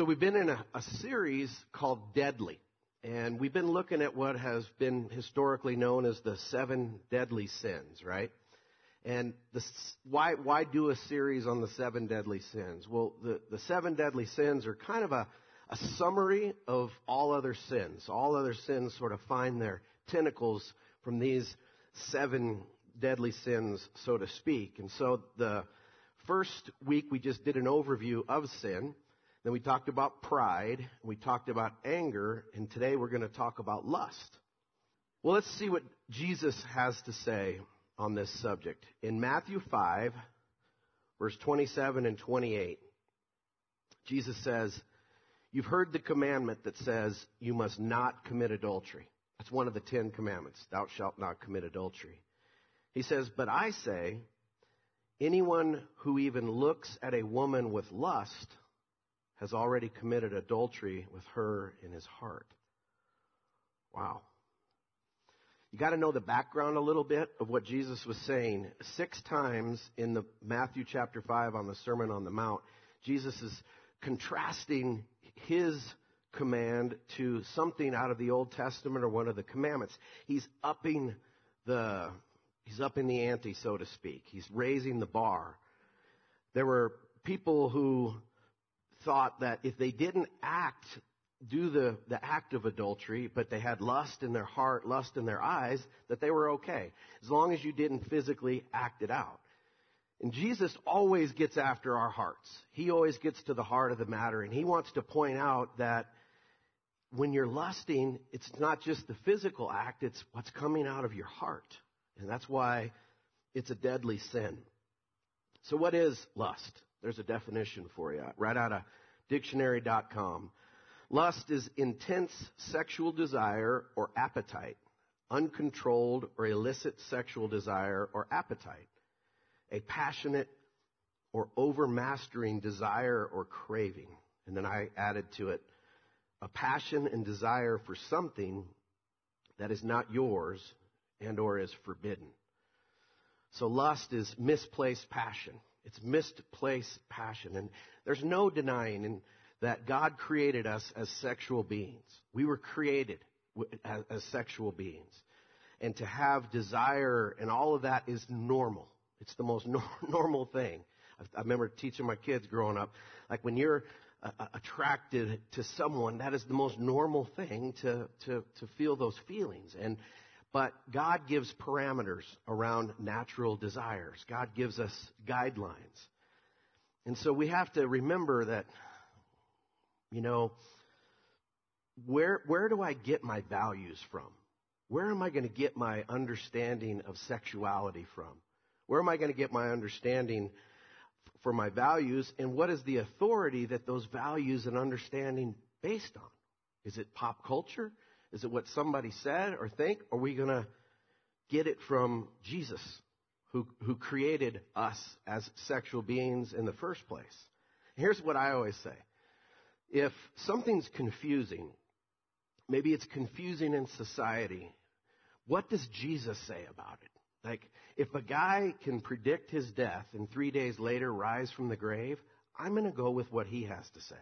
So we've been in a, a series called Deadly. And we've been looking at what has been historically known as the seven deadly sins, right? And the, why, why do a series on the seven deadly sins? Well, the, the seven deadly sins are kind of a, a summary of all other sins. All other sins sort of find their tentacles from these seven deadly sins, so to speak. And so the first week we just did an overview of sin. Then we talked about pride. We talked about anger. And today we're going to talk about lust. Well, let's see what Jesus has to say on this subject. In Matthew 5, verse 27 and 28, Jesus says, You've heard the commandment that says you must not commit adultery. That's one of the Ten Commandments. Thou shalt not commit adultery. He says, But I say, anyone who even looks at a woman with lust has already committed adultery with her in his heart. Wow. You gotta know the background a little bit of what Jesus was saying. Six times in the Matthew chapter 5 on the Sermon on the Mount, Jesus is contrasting his command to something out of the Old Testament or one of the commandments. He's upping the, he's upping the ante, so to speak. He's raising the bar. There were people who thought that if they didn't act, do the, the act of adultery, but they had lust in their heart, lust in their eyes, that they were okay. As long as you didn't physically act it out. And Jesus always gets after our hearts. He always gets to the heart of the matter, and he wants to point out that when you're lusting, it's not just the physical act, it's what's coming out of your heart. And that's why it's a deadly sin. So what is lust? There's a definition for you right out of dictionary.com. Lust is intense sexual desire or appetite, uncontrolled or illicit sexual desire or appetite, a passionate or overmastering desire or craving. And then I added to it a passion and desire for something that is not yours and or is forbidden. So lust is misplaced passion. It's misplaced passion. And there's no denying that God created us as sexual beings. We were created as, sexual beings. And to have desire and all of that is normal. It's the most normal thing. I remember teaching my kids growing up, like when you're uh, uh, attracted to someone, that is the most normal thing to, to, to feel those feelings. And, but God gives parameters around natural desires. God gives us guidelines. And so we have to remember that, you know, where, where do I get my values from? Where am I going to get my understanding of sexuality from? Where am I going to get my understanding for my values and what is the authority that those values and understanding based on? Is it pop culture? Is it what somebody said or think? Or are we going to get it from Jesus who, who created us as sexual beings in the first place? Here's what I always say. If something's confusing, maybe it's confusing in society, what does Jesus say about it? Like, if a guy can predict his death and three days later rise from the grave, I'm going to go with what he has to say.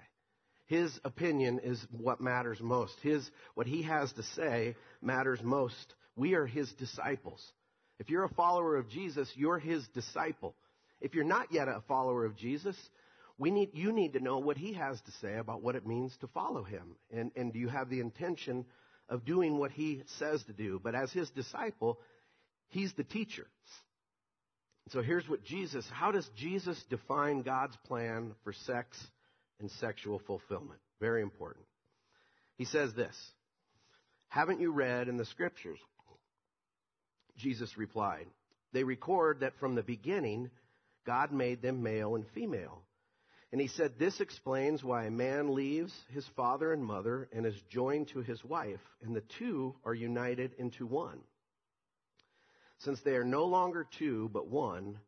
His opinion is what matters most. His, what he has to say matters most. We are his disciples. If you're a follower of Jesus, you're his disciple. If you're not yet a follower of Jesus, we need, you need to know what he has to say about what it means to follow him. And, and do you have the intention of doing what he says to do? But as his disciple, He's the teacher. So here's what Jesus, how does Jesus define God's plan for sex and sexual fulfillment? Very important. He says this, haven't you read in the scriptures? Jesus replied, they record that from the beginning, God made them male and female. And he said, this explains why a man leaves his father and mother and is joined to his wife, and the two are united into one. Since they are no longer two, but one,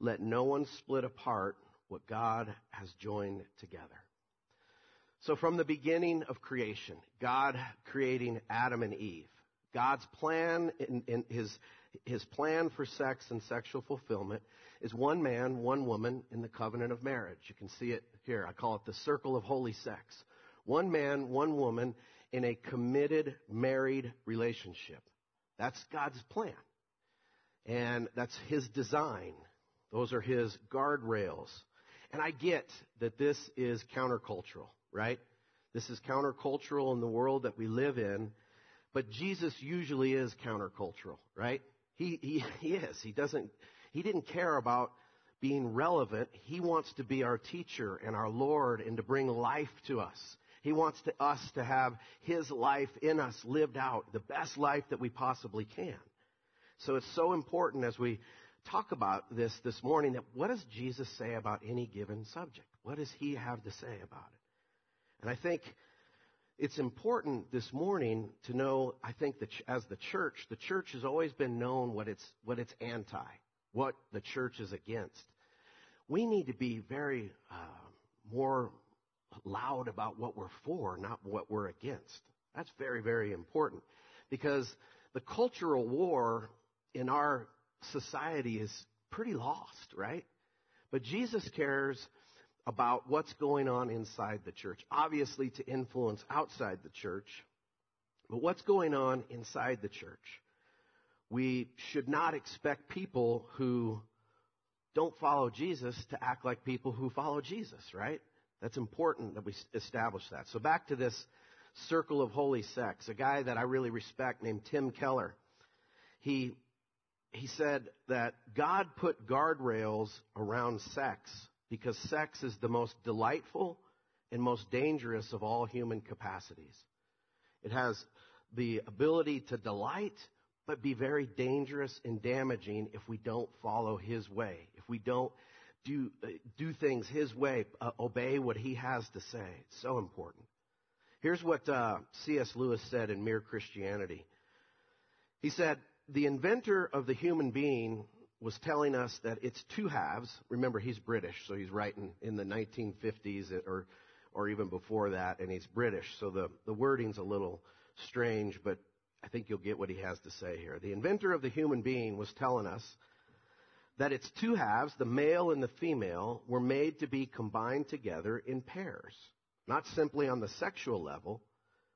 let no one split apart what God has joined together. So from the beginning of creation, God creating Adam and Eve, God's plan in, in his, his plan for sex and sexual fulfillment is one man, one woman in the covenant of marriage. You can see it here. I call it the circle of holy sex. One man, one woman in a committed married relationship. That's God's plan. And that's His design. Those are His guardrails. And I get that this is countercultural, right? This is countercultural in the world that we live in. But Jesus usually is countercultural, right? He, he, he is. He doesn't, he didn't care about being relevant. He wants to be our teacher and our Lord and to bring life to us. He wants to, us to have His life in us lived out, the best life that we possibly can. So it's so important as we talk about this this morning that what does Jesus say about any given subject? What does He have to say about it? And I think it's important this morning to know, I think that as the church, the church has always been known what it's, what it's anti, what the church is against. We need to be very uh, more loud about what we're for, not what we're against. That's very, very important because the cultural war in our society is pretty lost, right? But Jesus cares about what's going on inside the church. Obviously to influence outside the church, but what's going on inside the church. We should not expect people who don't follow Jesus to act like people who follow Jesus, right? That's important that we establish that. So back to this circle of holy sex. A guy that I really respect named Tim Keller. He, he said that God put guardrails around sex because sex is the most delightful and most dangerous of all human capacities. It has the ability to delight, but be very dangerous and damaging if we don't follow His way. If we don't do, uh, do things His way, uh, obey what He has to say. It's so important. Here's what uh, C.S. Lewis said in Mere Christianity. He said, the inventor of the human being was telling us that it's two halves. Remember, he's British, so he's writing in the 1950s or, or even before that, and he's British, so the, the wording's a little strange, but I think you'll get what he has to say here. The inventor of the human being was telling us that its two halves, the male and the female, were made to be combined together in pairs, not simply on the sexual level,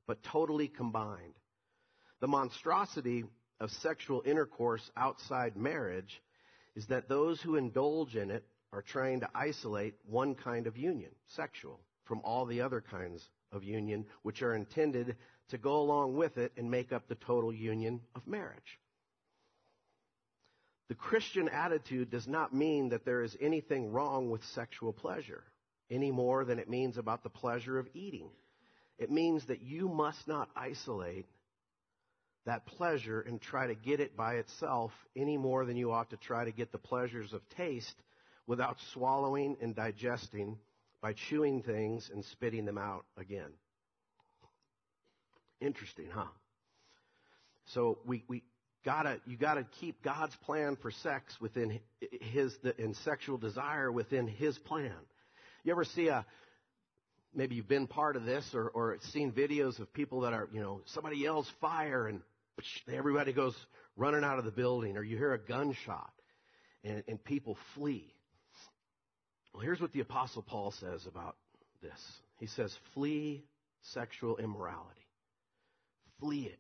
but totally combined. The monstrosity of sexual intercourse outside marriage is that those who indulge in it are trying to isolate one kind of union, sexual, from all the other kinds of union which are intended to go along with it and make up the total union of marriage. The Christian attitude does not mean that there is anything wrong with sexual pleasure any more than it means about the pleasure of eating. It means that you must not isolate that pleasure and try to get it by itself any more than you ought to try to get the pleasures of taste without swallowing and digesting by chewing things and spitting them out again. Interesting, huh? So we, we gotta, you gotta keep God's plan for sex within his, and sexual desire within his plan. You ever see a, maybe you've been part of this or, or seen videos of people that are, you know, somebody yells fire and everybody goes running out of the building or you hear a gunshot and, and people flee. Well, here's what the apostle Paul says about this. He says, flee sexual immorality. Flee it.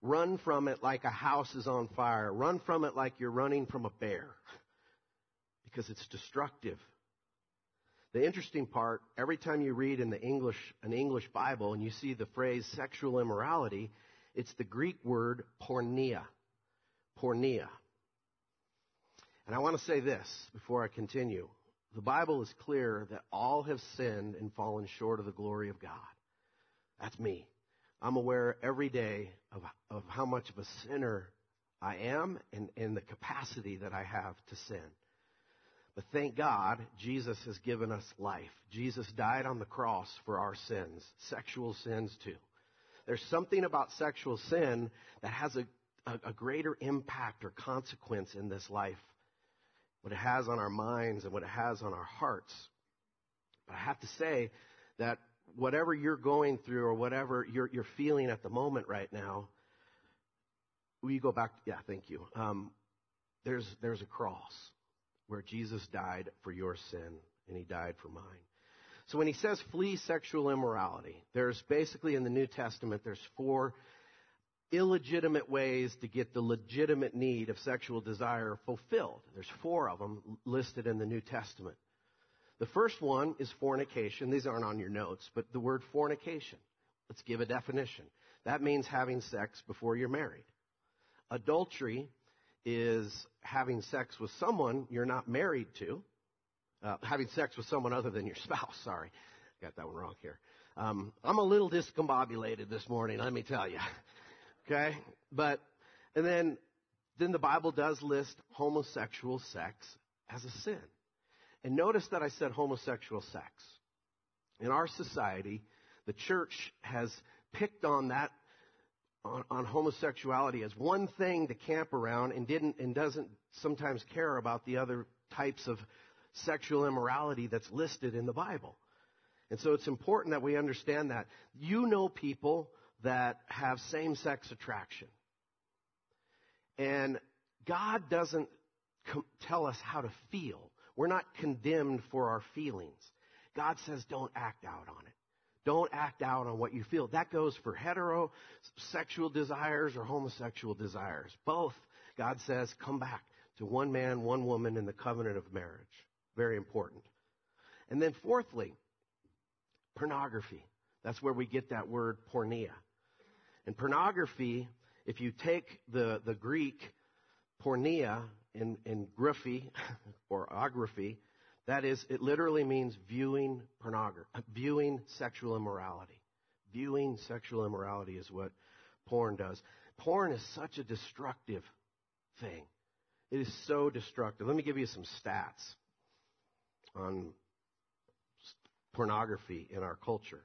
Run from it like a house is on fire. Run from it like you're running from a bear. Because it's destructive. The interesting part, every time you read in the English, an English Bible and you see the phrase sexual immorality, it's the Greek word porneia. Porneia. And I want to say this before I continue. The Bible is clear that all have sinned and fallen short of the glory of God. That's me. I'm aware every day of, of how much of a sinner I am and, and the capacity that I have to sin. But thank God, Jesus has given us life. Jesus died on the cross for our sins, sexual sins too. There's something about sexual sin that has a, a, a greater impact or consequence in this life. What it has on our minds and what it has on our hearts. But I have to say that whatever you're going through or whatever you're, you're feeling at the moment right now, we go back? Yeah, thank you. Um, there's, there's a cross where Jesus died for your sin and he died for mine. So when he says flee sexual immorality, there's basically in the New Testament, there's four illegitimate ways to get the legitimate need of sexual desire fulfilled. There's four of them listed in the New Testament. The first one is fornication. These aren't on your notes, but the word fornication. Let's give a definition. That means having sex before you're married. Adultery is having sex with someone you're not married to. Uh, having sex with someone other than your spouse. Sorry. Got that one wrong here. Um, I'm a little discombobulated this morning, let me tell you. Okay? But, and then, then the Bible does list homosexual sex as a sin. And notice that I said homosexual sex. In our society, the church has picked on that, on, on, homosexuality as one thing to camp around and didn't, and doesn't sometimes care about the other types of sexual immorality that's listed in the Bible. And so it's important that we understand that. You know people that have same sex attraction. And God doesn't tell us how to feel. We're not condemned for our feelings. God says don't act out on it. Don't act out on what you feel. That goes for heterosexual desires or homosexual desires. Both, God says, come back to one man, one woman in the covenant of marriage. Very important. And then fourthly, pornography. That's where we get that word porneia. And pornography, if you take the, the Greek porneia in, in graphy or ography, that is, it literally means viewing pornography, viewing sexual immorality. Viewing sexual immorality is what porn does. Porn is such a destructive thing. It is so destructive. Let me give you some stats on pornography in our culture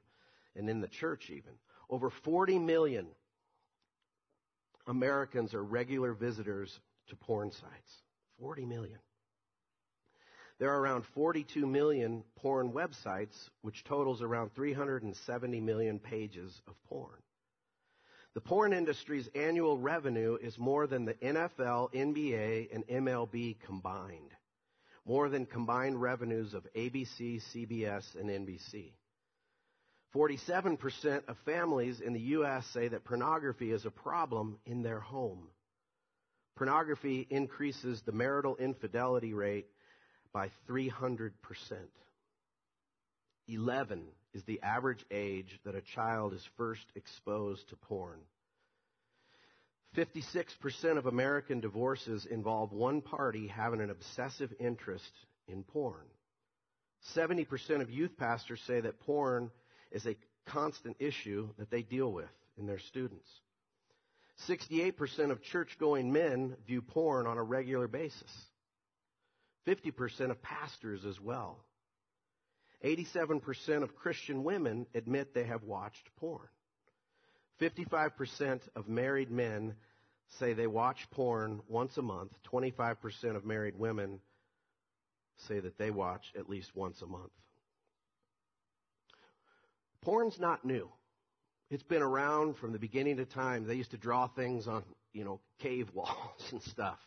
and in the church even. Over 40 million Americans are regular visitors to porn sites. 40 million. There are around 42 million porn websites, which totals around 370 million pages of porn. The porn industry's annual revenue is more than the NFL, NBA, and MLB combined. More than combined revenues of ABC, CBS, and NBC. 47% of families in the U.S. say that pornography is a problem in their home. Pornography increases the marital infidelity rate by 300%. 11 is the average age that a child is first exposed to porn. 56% of American divorces involve one party having an obsessive interest in porn. 70% of youth pastors say that porn is a constant issue that they deal with in their students. 68% of church going men view porn on a regular basis. 50% of pastors as well. 87% of Christian women admit they have watched porn. 55% of married men say they watch porn once a month. 25% of married women say that they watch at least once a month. Porn's not new. It's been around from the beginning of time. They used to draw things on, you know, cave walls and stuff.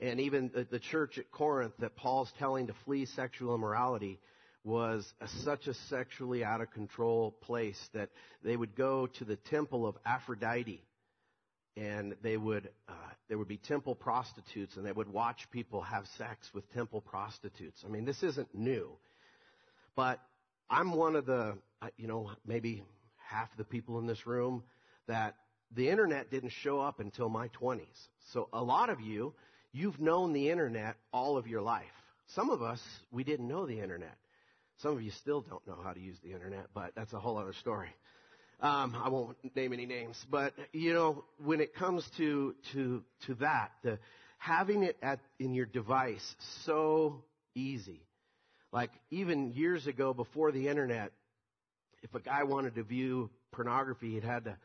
And even the, church at Corinth that Paul's telling to flee sexual immorality was a, such a sexually out of control place that they would go to the temple of Aphrodite and they would uh, there would be temple prostitutes and they would watch people have sex with temple prostitutes. I mean, this isn't new. But I'm one of the, you know, maybe half the people in this room that the internet didn't show up until my 20s. So a lot of you, you've known the internet all of your life. Some of us, we didn't know the internet. Some of you still don't know how to use the internet, but that's a whole other story. Um, I won't name any names, but you know, when it comes to to to that, the having it at in your device so easy like even years ago before the internet, if a guy wanted to view pornography, he'd had to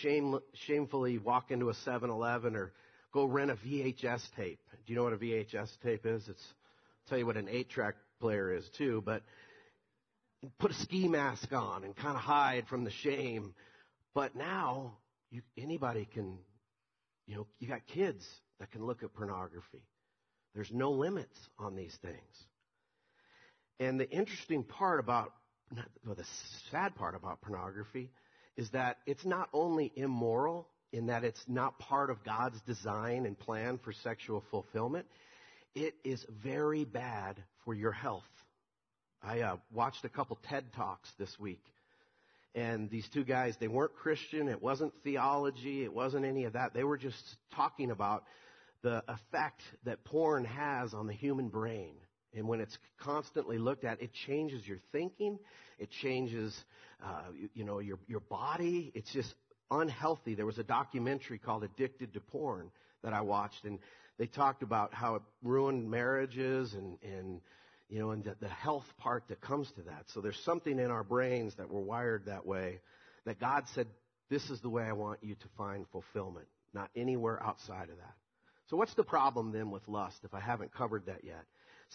shame, shamefully walk into a 7-Eleven or go rent a VHS tape. Do you know what a VHS tape is? It's I'll tell you what an 8-track player is too, but put a ski mask on and kind of hide from the shame. But now you, anybody can you know, you got kids that can look at pornography. There's no limits on these things. And the interesting part about, well, the sad part about pornography is that it's not only immoral in that it's not part of God's design and plan for sexual fulfillment, it is very bad for your health. I uh, watched a couple TED Talks this week. And these two guys, they weren't Christian. It wasn't theology. It wasn't any of that. They were just talking about the effect that porn has on the human brain. And when it's constantly looked at, it changes your thinking. It changes, uh, you, you know, your, your body. It's just unhealthy. There was a documentary called Addicted to Porn that I watched and they talked about how it ruined marriages and, and you know, and the, the health part that comes to that. So there's something in our brains that we're wired that way that God said, this is the way I want you to find fulfillment, not anywhere outside of that. So what's the problem then with lust if I haven't covered that yet?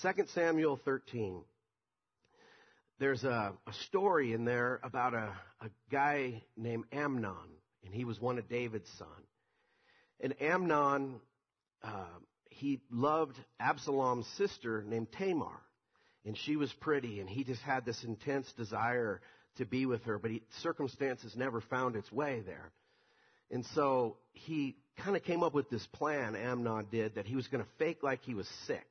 2 Samuel 13. There's a, a story in there about a, a guy named Amnon, and he was one of David's sons. And Amnon, uh, he loved Absalom's sister named Tamar and she was pretty, and he just had this intense desire to be with her, but he, circumstances never found its way there. And so he kind of came up with this plan, Amnon did, that he was going to fake like he was sick.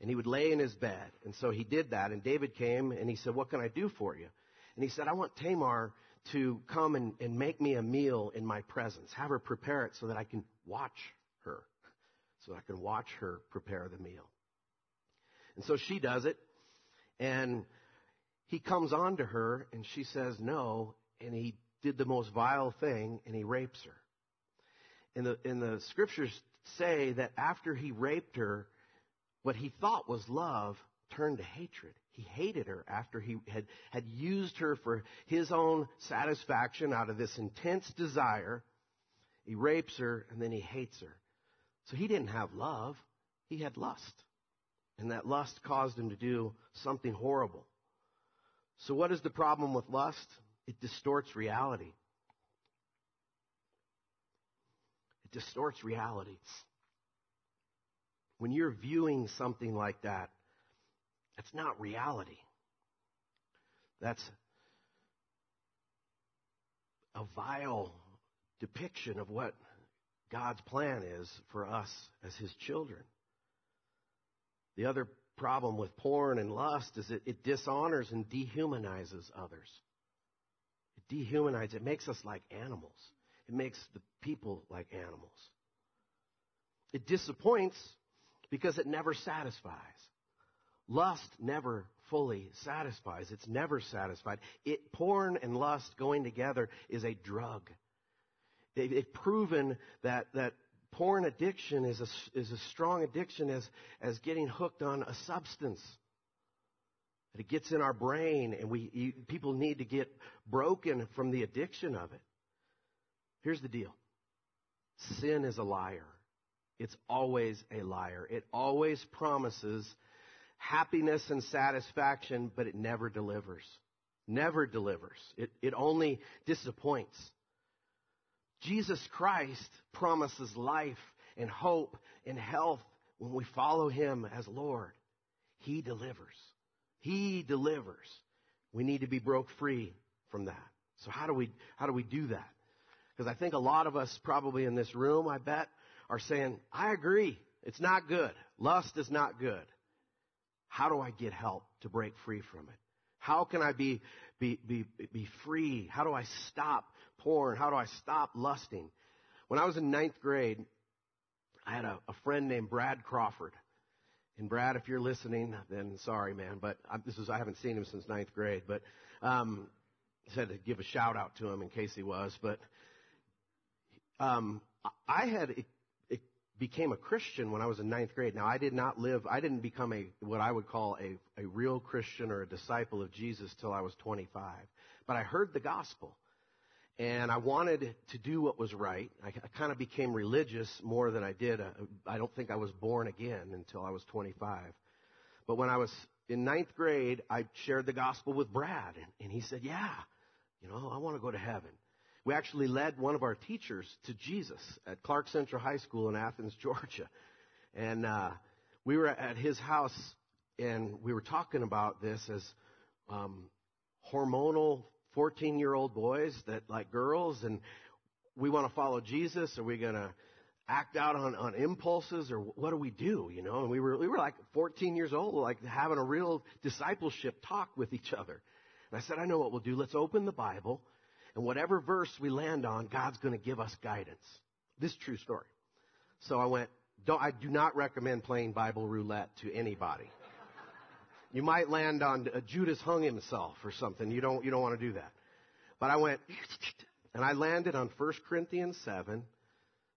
And he would lay in his bed. And so he did that. And David came and he said, What can I do for you? And he said, I want Tamar to come and, and make me a meal in my presence. Have her prepare it so that I can watch her. So I can watch her prepare the meal. And so she does it. And he comes on to her and she says no, and he did the most vile thing and he rapes her. And the, and the scriptures say that after he raped her, what he thought was love turned to hatred. He hated her after he had, had used her for his own satisfaction out of this intense desire. He rapes her and then he hates her. So he didn't have love. He had lust. And that lust caused him to do something horrible. So what is the problem with lust? It distorts reality. It distorts reality. When you're viewing something like that, that's not reality. That's a vile depiction of what God's plan is for us as His children. The other problem with porn and lust is that it dishonors and dehumanizes others. It dehumanizes, it makes us like animals. It makes the people like animals. It disappoints because it never satisfies. Lust never fully satisfies. It's never satisfied. It, porn and lust going together is a drug. They've proven that, that porn addiction is a, is a strong addiction as, as getting hooked on a substance. That it gets in our brain and we, you, people need to get broken from the addiction of it. Here's the deal. Sin is a liar. It's always a liar. It always promises happiness and satisfaction, but it never delivers. Never delivers. It, it only disappoints. Jesus Christ promises life and hope and health when we follow Him as Lord. He delivers. He delivers. We need to be broke free from that. So how do we, how do we do that? Because I think a lot of us probably in this room, I bet, are saying, I agree. It's not good. Lust is not good. How do I get help to break free from it? How can I be, be, be, be free? How do I stop porn? How do I stop lusting? When I was in ninth grade, I had a, a friend named Brad Crawford. And Brad, if you're listening, then sorry, man, but I, this is I haven't seen him since ninth grade. But um, said to give a shout out to him in case he was. But um, I had it, it became a Christian when I was in ninth grade. Now I did not live. I didn't become a what I would call a a real Christian or a disciple of Jesus till I was 25. But I heard the gospel and I wanted to do what was right. I, I kind of became religious more than I did. Uh, I don't think I was born again until I was 25. But when I was in ninth grade, I shared the gospel with Brad, and, and he said, "Yeah, you know, I want to go to heaven." We actually led one of our teachers to Jesus at Clark Central High School in Athens, Georgia. And uh, we were at his house and we were talking about this as um, hormonal 14 year old boys that like girls and we want to follow Jesus. Are we going to act out on, on impulses or what do we do? You know, and we were, we were like 14 years old, like having a real discipleship talk with each other. And I said, I know what we'll do. Let's open the Bible and whatever verse we land on, God's going to give us guidance. This true story. So I went, don't, I do not recommend playing Bible roulette to anybody. You might land on uh, Judas hung himself or something. You don't, you don't want to do that. But I went, and I landed on 1 Corinthians 7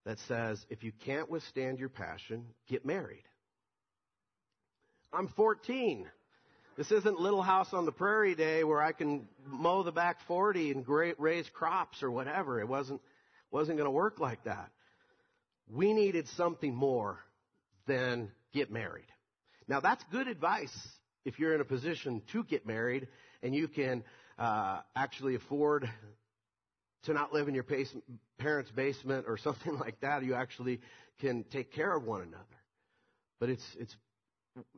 that says, if you can't withstand your passion, get married. I'm 14. This isn't Little House on the Prairie Day where I can mow the back 40 and raise crops or whatever. It wasn't, wasn't going to work like that. We needed something more than get married. Now that's good advice if you're in a position to get married and you can uh, actually afford to not live in your parents' basement or something like that. You actually can take care of one another. But it's it's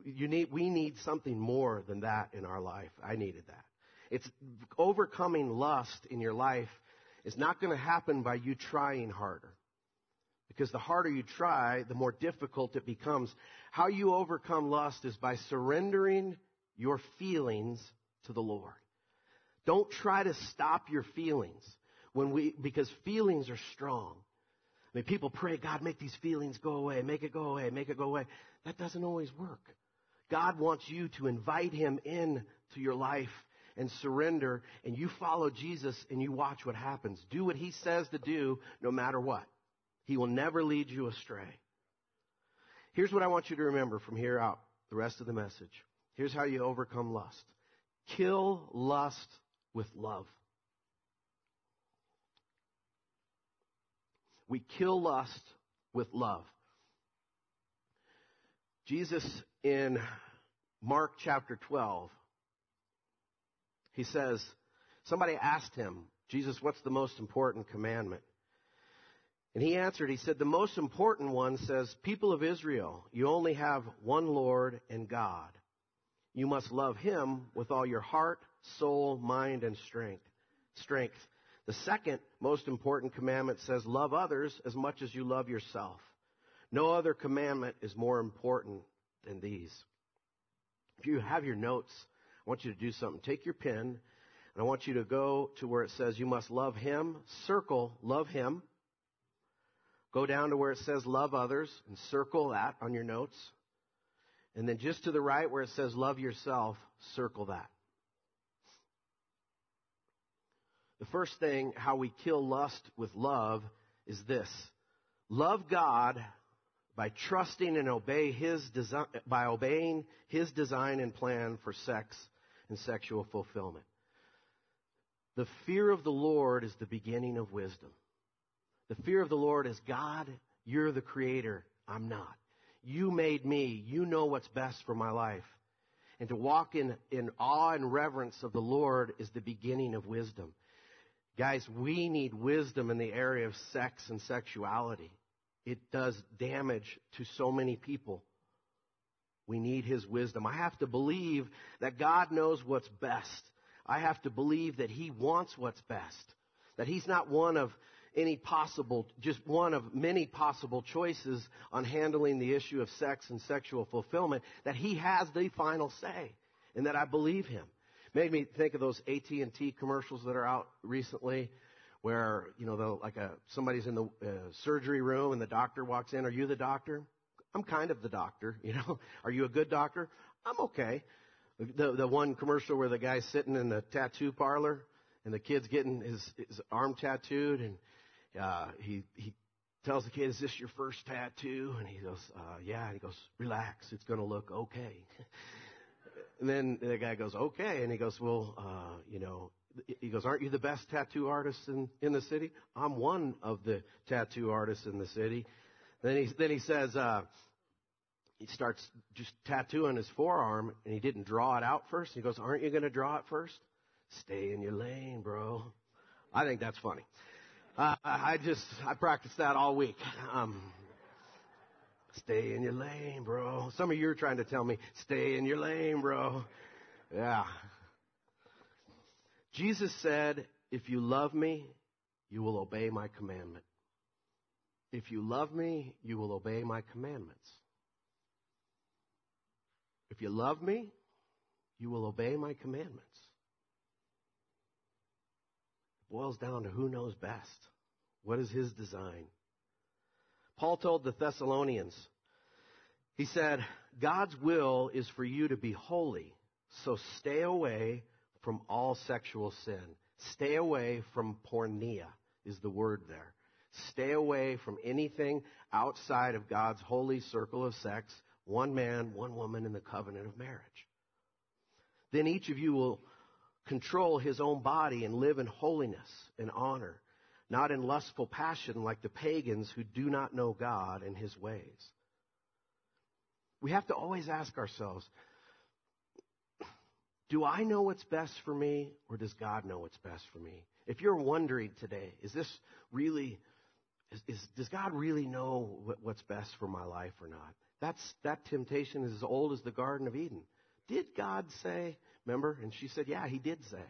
you need we need something more than that in our life. I needed that. It's overcoming lust in your life is not going to happen by you trying harder. Because the harder you try, the more difficult it becomes. How you overcome lust is by surrendering your feelings to the Lord. Don't try to stop your feelings when we, because feelings are strong. I mean, people pray, God, make these feelings go away, make it go away, make it go away. That doesn't always work. God wants you to invite Him in to your life and surrender, and you follow Jesus and you watch what happens. Do what He says to do no matter what. He will never lead you astray. Here's what I want you to remember from here out, the rest of the message. Here's how you overcome lust. Kill lust with love. We kill lust with love. Jesus in Mark chapter 12, he says, somebody asked him, Jesus, what's the most important commandment? And he answered, he said, the most important one says, people of Israel, you only have one Lord and God. You must love him with all your heart, soul, mind, and strength. Strength. The second most important commandment says, love others as much as you love yourself. No other commandment is more important than these. If you have your notes, I want you to do something. Take your pen, and I want you to go to where it says you must love him. Circle, love him. Go down to where it says love others and circle that on your notes. And then just to the right where it says love yourself, circle that. The first thing, how we kill lust with love, is this. Love God by trusting and obey his design, by obeying his design and plan for sex and sexual fulfillment. The fear of the Lord is the beginning of wisdom. The fear of the Lord is God, you're the creator. I'm not. You made me. You know what's best for my life. And to walk in, in awe and reverence of the Lord is the beginning of wisdom. Guys, we need wisdom in the area of sex and sexuality. It does damage to so many people. We need His wisdom. I have to believe that God knows what's best. I have to believe that He wants what's best. That He's not one of any possible, just one of many possible choices on handling the issue of sex and sexual fulfillment, that he has the final say, and that I believe him. Made me think of those AT&T commercials that are out recently, where you know, like a somebody's in the uh, surgery room and the doctor walks in. Are you the doctor? I'm kind of the doctor. You know, are you a good doctor? I'm okay. The the one commercial where the guy's sitting in the tattoo parlor and the kid's getting his, his arm tattooed and uh, he he tells the kid, "Is this your first tattoo?" And he goes, uh, "Yeah." And he goes, "Relax, it's going to look okay." and then the guy goes, "Okay," and he goes, "Well, uh, you know." He goes, aren't you the best tattoo artist in, in the city? I'm one of the tattoo artists in the city. Then he, then he says, uh, he starts just tattooing his forearm and he didn't draw it out first. He goes, aren't you going to draw it first? Stay in your lane, bro. I think that's funny. Uh, I just, I practiced that all week. Um, stay in your lane, bro. Some of you are trying to tell me, stay in your lane, bro. Yeah. Jesus said, if you love me, you will obey my commandment. If you love me, you will obey my commandments. If you love me, you will obey my commandments. Boils down to who knows best. What is his design? Paul told the Thessalonians, he said, God's will is for you to be holy, so stay away from all sexual sin. Stay away from porneia is the word there. Stay away from anything outside of God's holy circle of sex, one man, one woman in the covenant of marriage. Then each of you will control his own body and live in holiness and honor, not in lustful passion like the pagans who do not know God and his ways. We have to always ask ourselves, do I know what's best for me or does God know what's best for me? If you're wondering today, is this really, is, is, does God really know what, what's best for my life or not? That's, that temptation is as old as the Garden of Eden. Did God say, remember? And she said, yeah, he did say.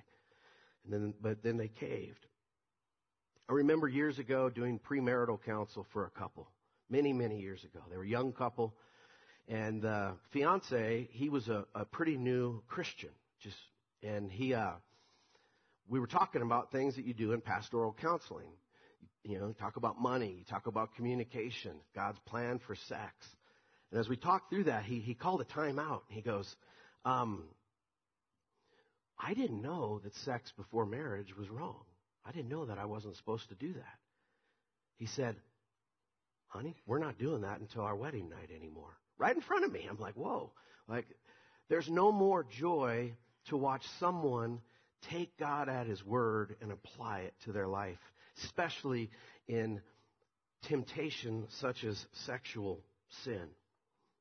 And then, but then they caved. I remember years ago doing premarital counsel for a couple. Many, many years ago. They were a young couple. And the fiance, he was a, a pretty new Christian. Just, and he, uh, we were talking about things that you do in pastoral counseling. You know, talk about money, you talk about communication, God's plan for sex. And as we talked through that, he, he called a time out. He goes, um, I didn't know that sex before marriage was wrong. I didn't know that I wasn't supposed to do that. He said, honey, we're not doing that until our wedding night anymore. Right in front of me. I'm like, whoa. Like, there's no more joy to watch someone take God at His word and apply it to their life, especially in temptation such as sexual sin,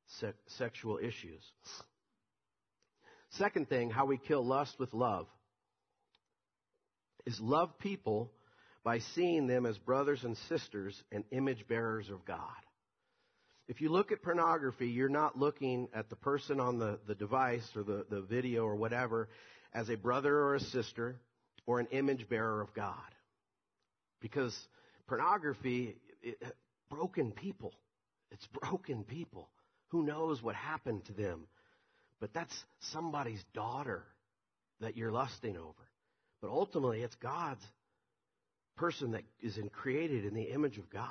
se- sexual issues. Second thing, how we kill lust with love is love people by seeing them as brothers and sisters and image bearers of God. If you look at pornography, you're not looking at the person on the, the device or the, the video or whatever as a brother or a sister or an image bearer of God. Because pornography, it, broken people. It's broken people. Who knows what happened to them? But that's somebody's daughter that you're lusting over. But ultimately, it's God's person that is in, created in the image of God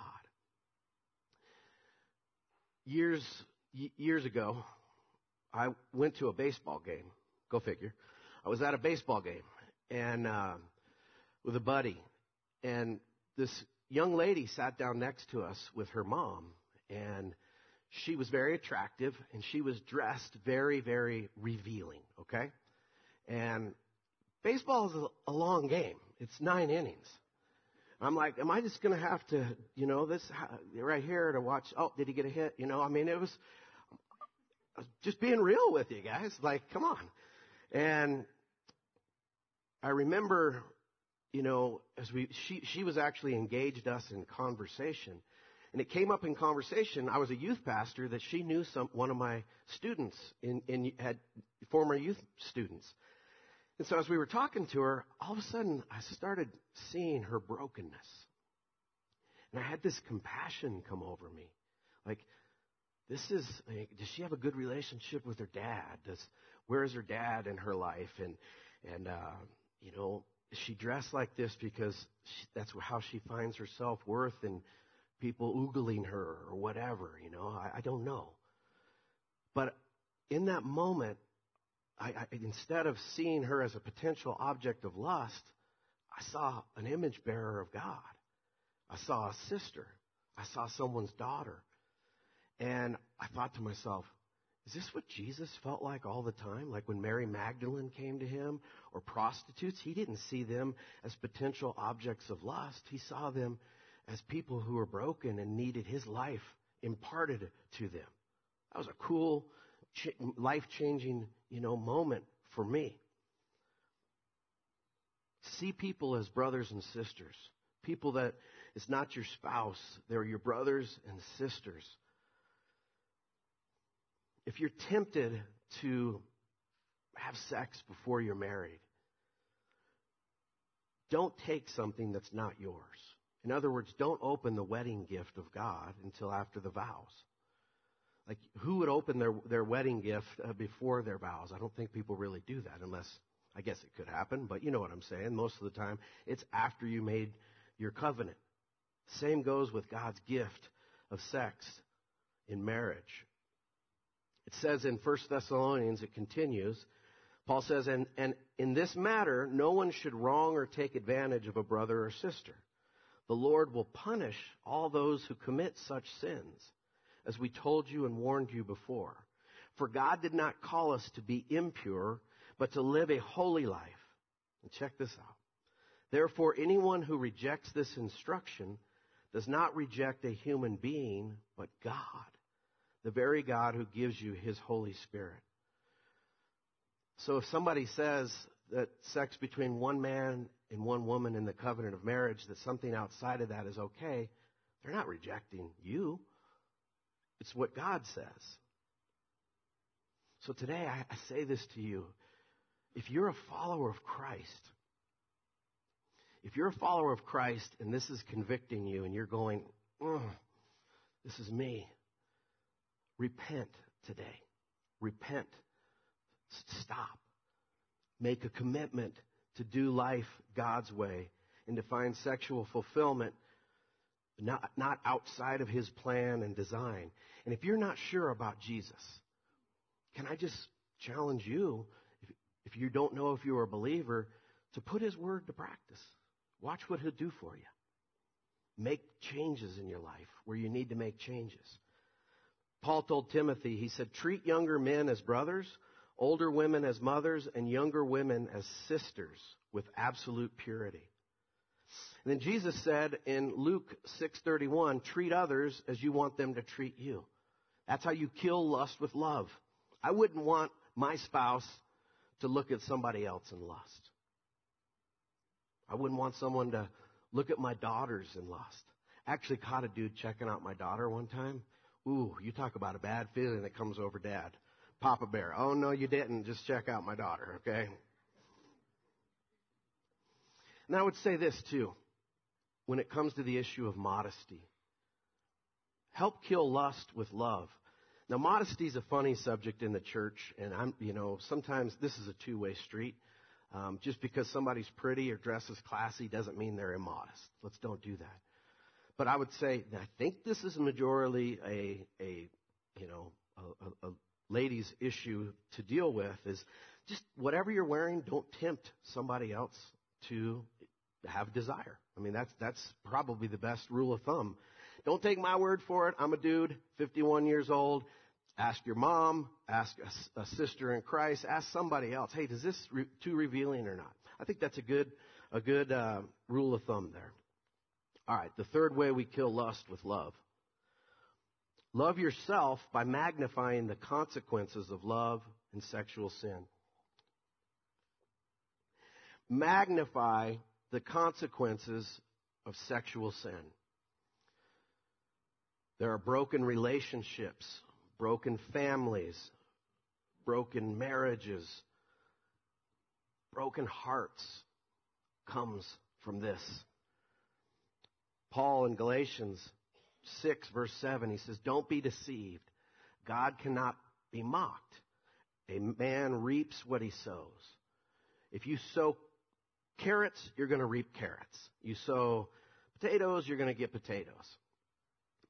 years years ago, I went to a baseball game. Go figure. I was at a baseball game and uh, with a buddy, and this young lady sat down next to us with her mom, and she was very attractive, and she was dressed very, very revealing. Okay, and baseball is a, long game. It's nine innings. I'm like, am I just going to have to, you know, this right here to watch? Oh, did he get a hit? You know, I mean, it was uh, just being real with you guys. Like, come on. And I remember, you know, as we, she, she was actually engaged us in conversation. And it came up in conversation. I was a youth pastor that she knew some, one of my students in, in, had former youth students. And so as we were talking to her, all of a sudden I started seeing her brokenness. And I had this compassion come over me. Like, this is, like, does she have a good relationship with her dad? Does, where is her dad in her life? And, and, uh, you know, is she dressed like this because she, that's how she finds her self worth and people oogling her or whatever, you know? I, I don't know. But in that moment, I, I, instead of seeing her as a potential object of lust, I saw an image bearer of God. I saw a sister. I saw someone's daughter. And I thought to myself, is this what Jesus felt like all the time? Like when Mary Magdalene came to him or prostitutes, he didn't see them as potential objects of lust. He saw them as people who were broken and needed his life imparted to them. That was a cool, life changing you know, moment for me. See people as brothers and sisters, people that it's not your spouse, they're your brothers and sisters. If you're tempted to have sex before you're married, don't take something that's not yours. In other words, don't open the wedding gift of God until after the vows. Like, who would open their, their wedding gift uh, before their vows? I don't think people really do that unless, I guess it could happen, but you know what I'm saying. Most of the time, it's after you made your covenant. Same goes with God's gift of sex in marriage. It says in 1 Thessalonians, it continues, Paul says, and, and in this matter, no one should wrong or take advantage of a brother or sister. The Lord will punish all those who commit such sins, as we told you and warned you before. For God did not call us to be impure, but to live a holy life. And check this out. Therefore, anyone who rejects this instruction does not reject a human being, but God, the very God who gives you his Holy Spirit. So if somebody says that sex between one man and one woman in the covenant of marriage, that something outside of that is okay, they're not rejecting you. It's what God says. So today I, say this to you. If you're a follower of Christ, if you're a follower of Christ and this is convicting you and you're going, oh, this is me, repent today. Repent. Stop. Make a commitment to do life God's way and to find sexual fulfillment not, not outside of His plan and design. And if you're not sure about Jesus, can I just challenge you, if, if you don't know if you're a believer, to put His Word to practice. Watch what He'll do for you. Make changes in your life where you need to make changes. Paul told Timothy, he said, treat younger men as brothers, older women as mothers, and younger women as sisters with absolute purity. And then Jesus said in Luke 6:31, treat others as you want them to treat you. That's how you kill lust with love. I wouldn't want my spouse to look at somebody else in lust. I wouldn't want someone to look at my daughters in lust. I actually caught a dude checking out my daughter one time. Ooh, you talk about a bad feeling that comes over dad. Papa Bear. Oh no, you didn't. Just check out my daughter, okay? And I would say this too, when it comes to the issue of modesty. Help kill lust with love. Now, modesty is a funny subject in the church, and I'm, you know, sometimes this is a two-way street. Um, just because somebody's pretty or dresses classy doesn't mean they're immodest. Let's don't do that. But I would say, I think this is majorly a, a you know, a, a, a lady's issue to deal with is just whatever you're wearing, don't tempt somebody else to have desire. I mean, that's, that's probably the best rule of thumb. Don't take my word for it. I'm a dude, 51 years old. Ask your mom, ask a, a sister in Christ, ask somebody else. Hey, does this re- too revealing or not? I think that's a good, a good uh, rule of thumb there. All right, the third way we kill lust with love. Love yourself by magnifying the consequences of love and sexual sin. Magnify the consequences of sexual sin. There are broken relationships, broken families, broken marriages, broken hearts comes from this. Paul in Galatians 6 verse 7, he says, don't be deceived. God cannot be mocked. A man reaps what he sows. If you sow carrots, you're going to reap carrots. You sow potatoes, you're going to get potatoes.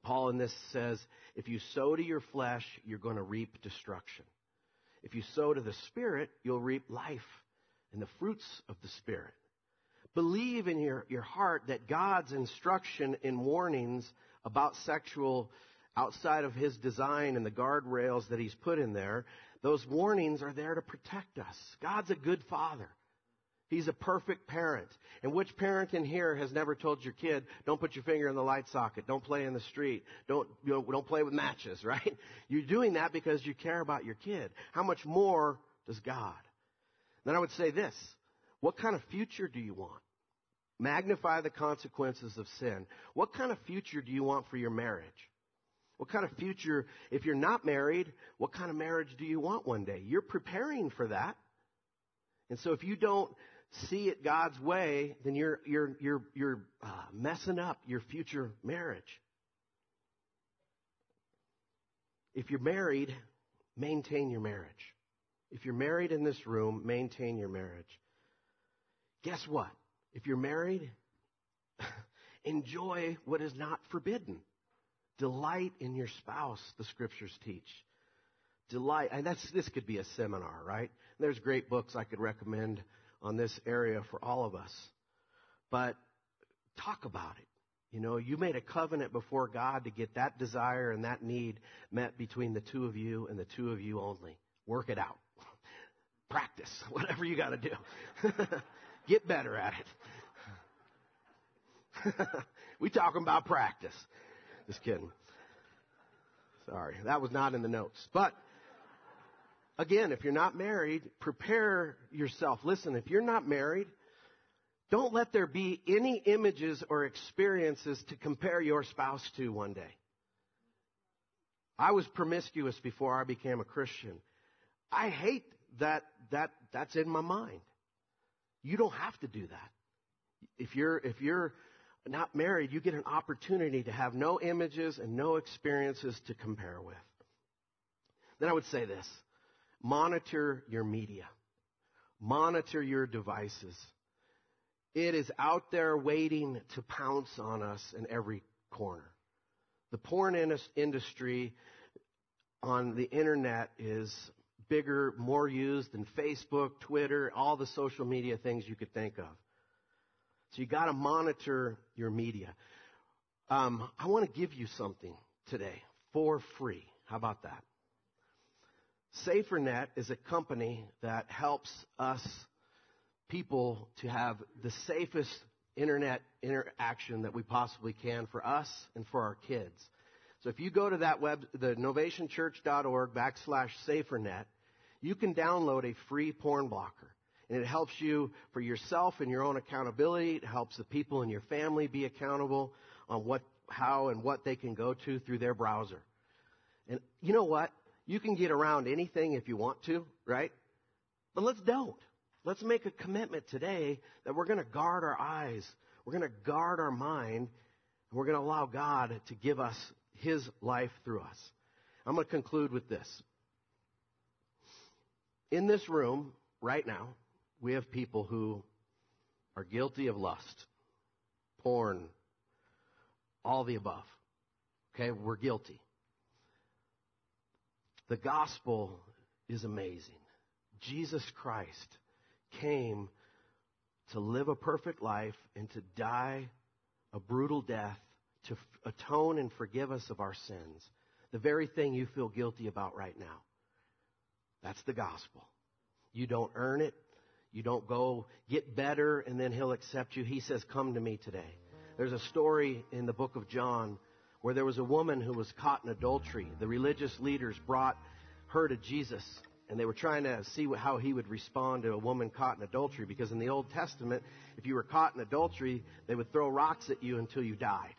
Paul in this says, if you sow to your flesh, you're going to reap destruction. If you sow to the Spirit, you'll reap life and the fruits of the Spirit. Believe in your, your heart that God's instruction and warnings about sexual outside of His design and the guardrails that He's put in there, those warnings are there to protect us. God's a good father. He's a perfect parent. And which parent in here has never told your kid, don't put your finger in the light socket, don't play in the street, don't, you know, don't play with matches, right? You're doing that because you care about your kid. How much more does God? Then I would say this, what kind of future do you want? Magnify the consequences of sin. What kind of future do you want for your marriage? What kind of future, if you're not married, what kind of marriage do you want one day? You're preparing for that. And so if you don't see it God's way, then you're, you're, you're, you're uh, messing up your future marriage. If you're married, maintain your marriage. If you're married in this room, maintain your marriage. Guess what? If you're married, enjoy what is not forbidden. Delight in your spouse, the scriptures teach. Delight, and that's, this could be a seminar, right? There's great books I could recommend on this area for all of us. But talk about it. You know, you made a covenant before God to get that desire and that need met between the two of you and the two of you only. Work it out. Practice, whatever you gotta do. Get better at it. we talking about practice. Just kidding. Sorry, that was not in the notes. But again, if you're not married, prepare yourself. Listen, if you're not married, don't let there be any images or experiences to compare your spouse to one day. I was promiscuous before I became a Christian. I hate that, that, that's in my mind. You don't have to do that. If you're, if you're not married, you get an opportunity to have no images and no experiences to compare with. Then I would say this. Monitor your media. Monitor your devices. It is out there waiting to pounce on us in every corner. The porn industry on the internet is bigger, more used than Facebook, Twitter, all the social media things you could think of. So you got to monitor your media. Um, I want to give you something today for free. How about that? SaferNet is a company that helps us people to have the safest internet interaction that we possibly can for us and for our kids. So if you go to that web, the novationchurch.org backslash safernet, you can download a free porn blocker. And it helps you for yourself and your own accountability. It helps the people in your family be accountable on what, how and what they can go to through their browser. And you know what? You can get around anything if you want to, right? But let's don't. Let's make a commitment today that we're going to guard our eyes. We're going to guard our mind. And we're going to allow God to give us His life through us. I'm going to conclude with this. In this room, right now, we have people who are guilty of lust, porn, all the above. Okay, we're guilty. The gospel is amazing. Jesus Christ came to live a perfect life and to die a brutal death to atone and forgive us of our sins. The very thing you feel guilty about right now. That's the gospel. You don't earn it. You don't go get better and then he'll accept you. He says, come to me today. There's a story in the book of John where there was a woman who was caught in adultery. The religious leaders brought her to Jesus and they were trying to see how he would respond to a woman caught in adultery because in the Old Testament, if you were caught in adultery, they would throw rocks at you until you died.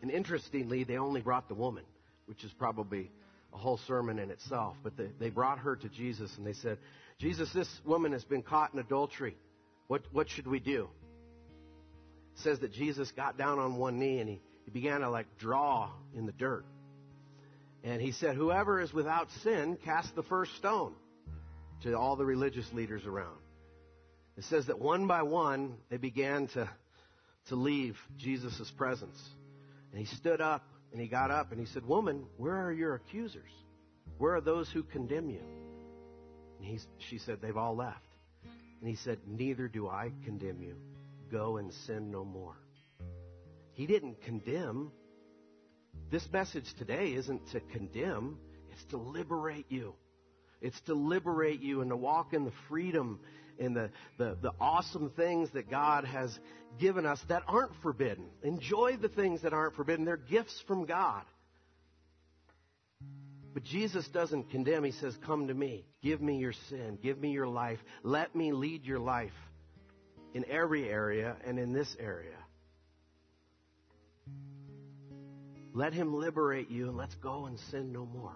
And interestingly, they only brought the woman, which is probably a whole sermon in itself. But they, they brought her to Jesus and they said, Jesus, this woman has been caught in adultery. What, what should we do? It says that Jesus got down on one knee and he, he began to like draw in the dirt. And he said, Whoever is without sin, cast the first stone to all the religious leaders around. It says that one by one, they began to, to leave Jesus' presence. And he stood up and he got up and he said, Woman, where are your accusers? Where are those who condemn you? And he, she said, They've all left. And he said, Neither do I condemn you. Go and sin no more. He didn't condemn. This message today isn't to condemn, it's to liberate you. It's to liberate you and to walk in the freedom and the, the, the awesome things that God has given us that aren't forbidden. Enjoy the things that aren't forbidden. They're gifts from God. But Jesus doesn't condemn. He says, Come to me. Give me your sin. Give me your life. Let me lead your life. in every area and in this area. Let Him liberate you and let's go and sin no more.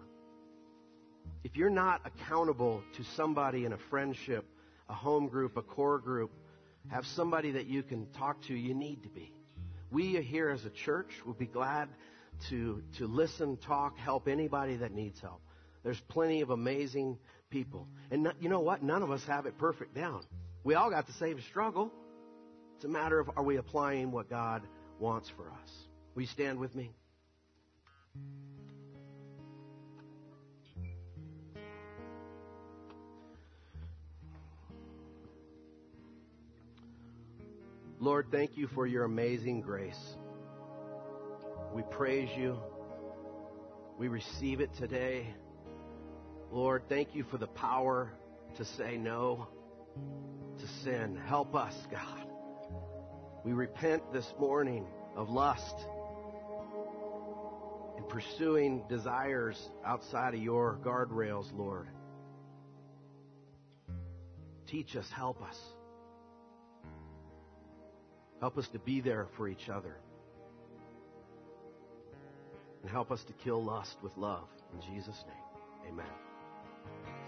If you're not accountable to somebody in a friendship, a home group, a core group, have somebody that you can talk to, you need to be. We here as a church will be glad to, to listen, talk, help anybody that needs help. There's plenty of amazing people. And you know what? None of us have it perfect down. We all got the same struggle. It's a matter of are we applying what God wants for us? Will you stand with me? Lord, thank you for your amazing grace. We praise you. We receive it today. Lord, thank you for the power to say no to sin. Help us, God. We repent this morning of lust and pursuing desires outside of your guardrails, Lord. Teach us, help us. Help us to be there for each other. And help us to kill lust with love. In Jesus' name, amen.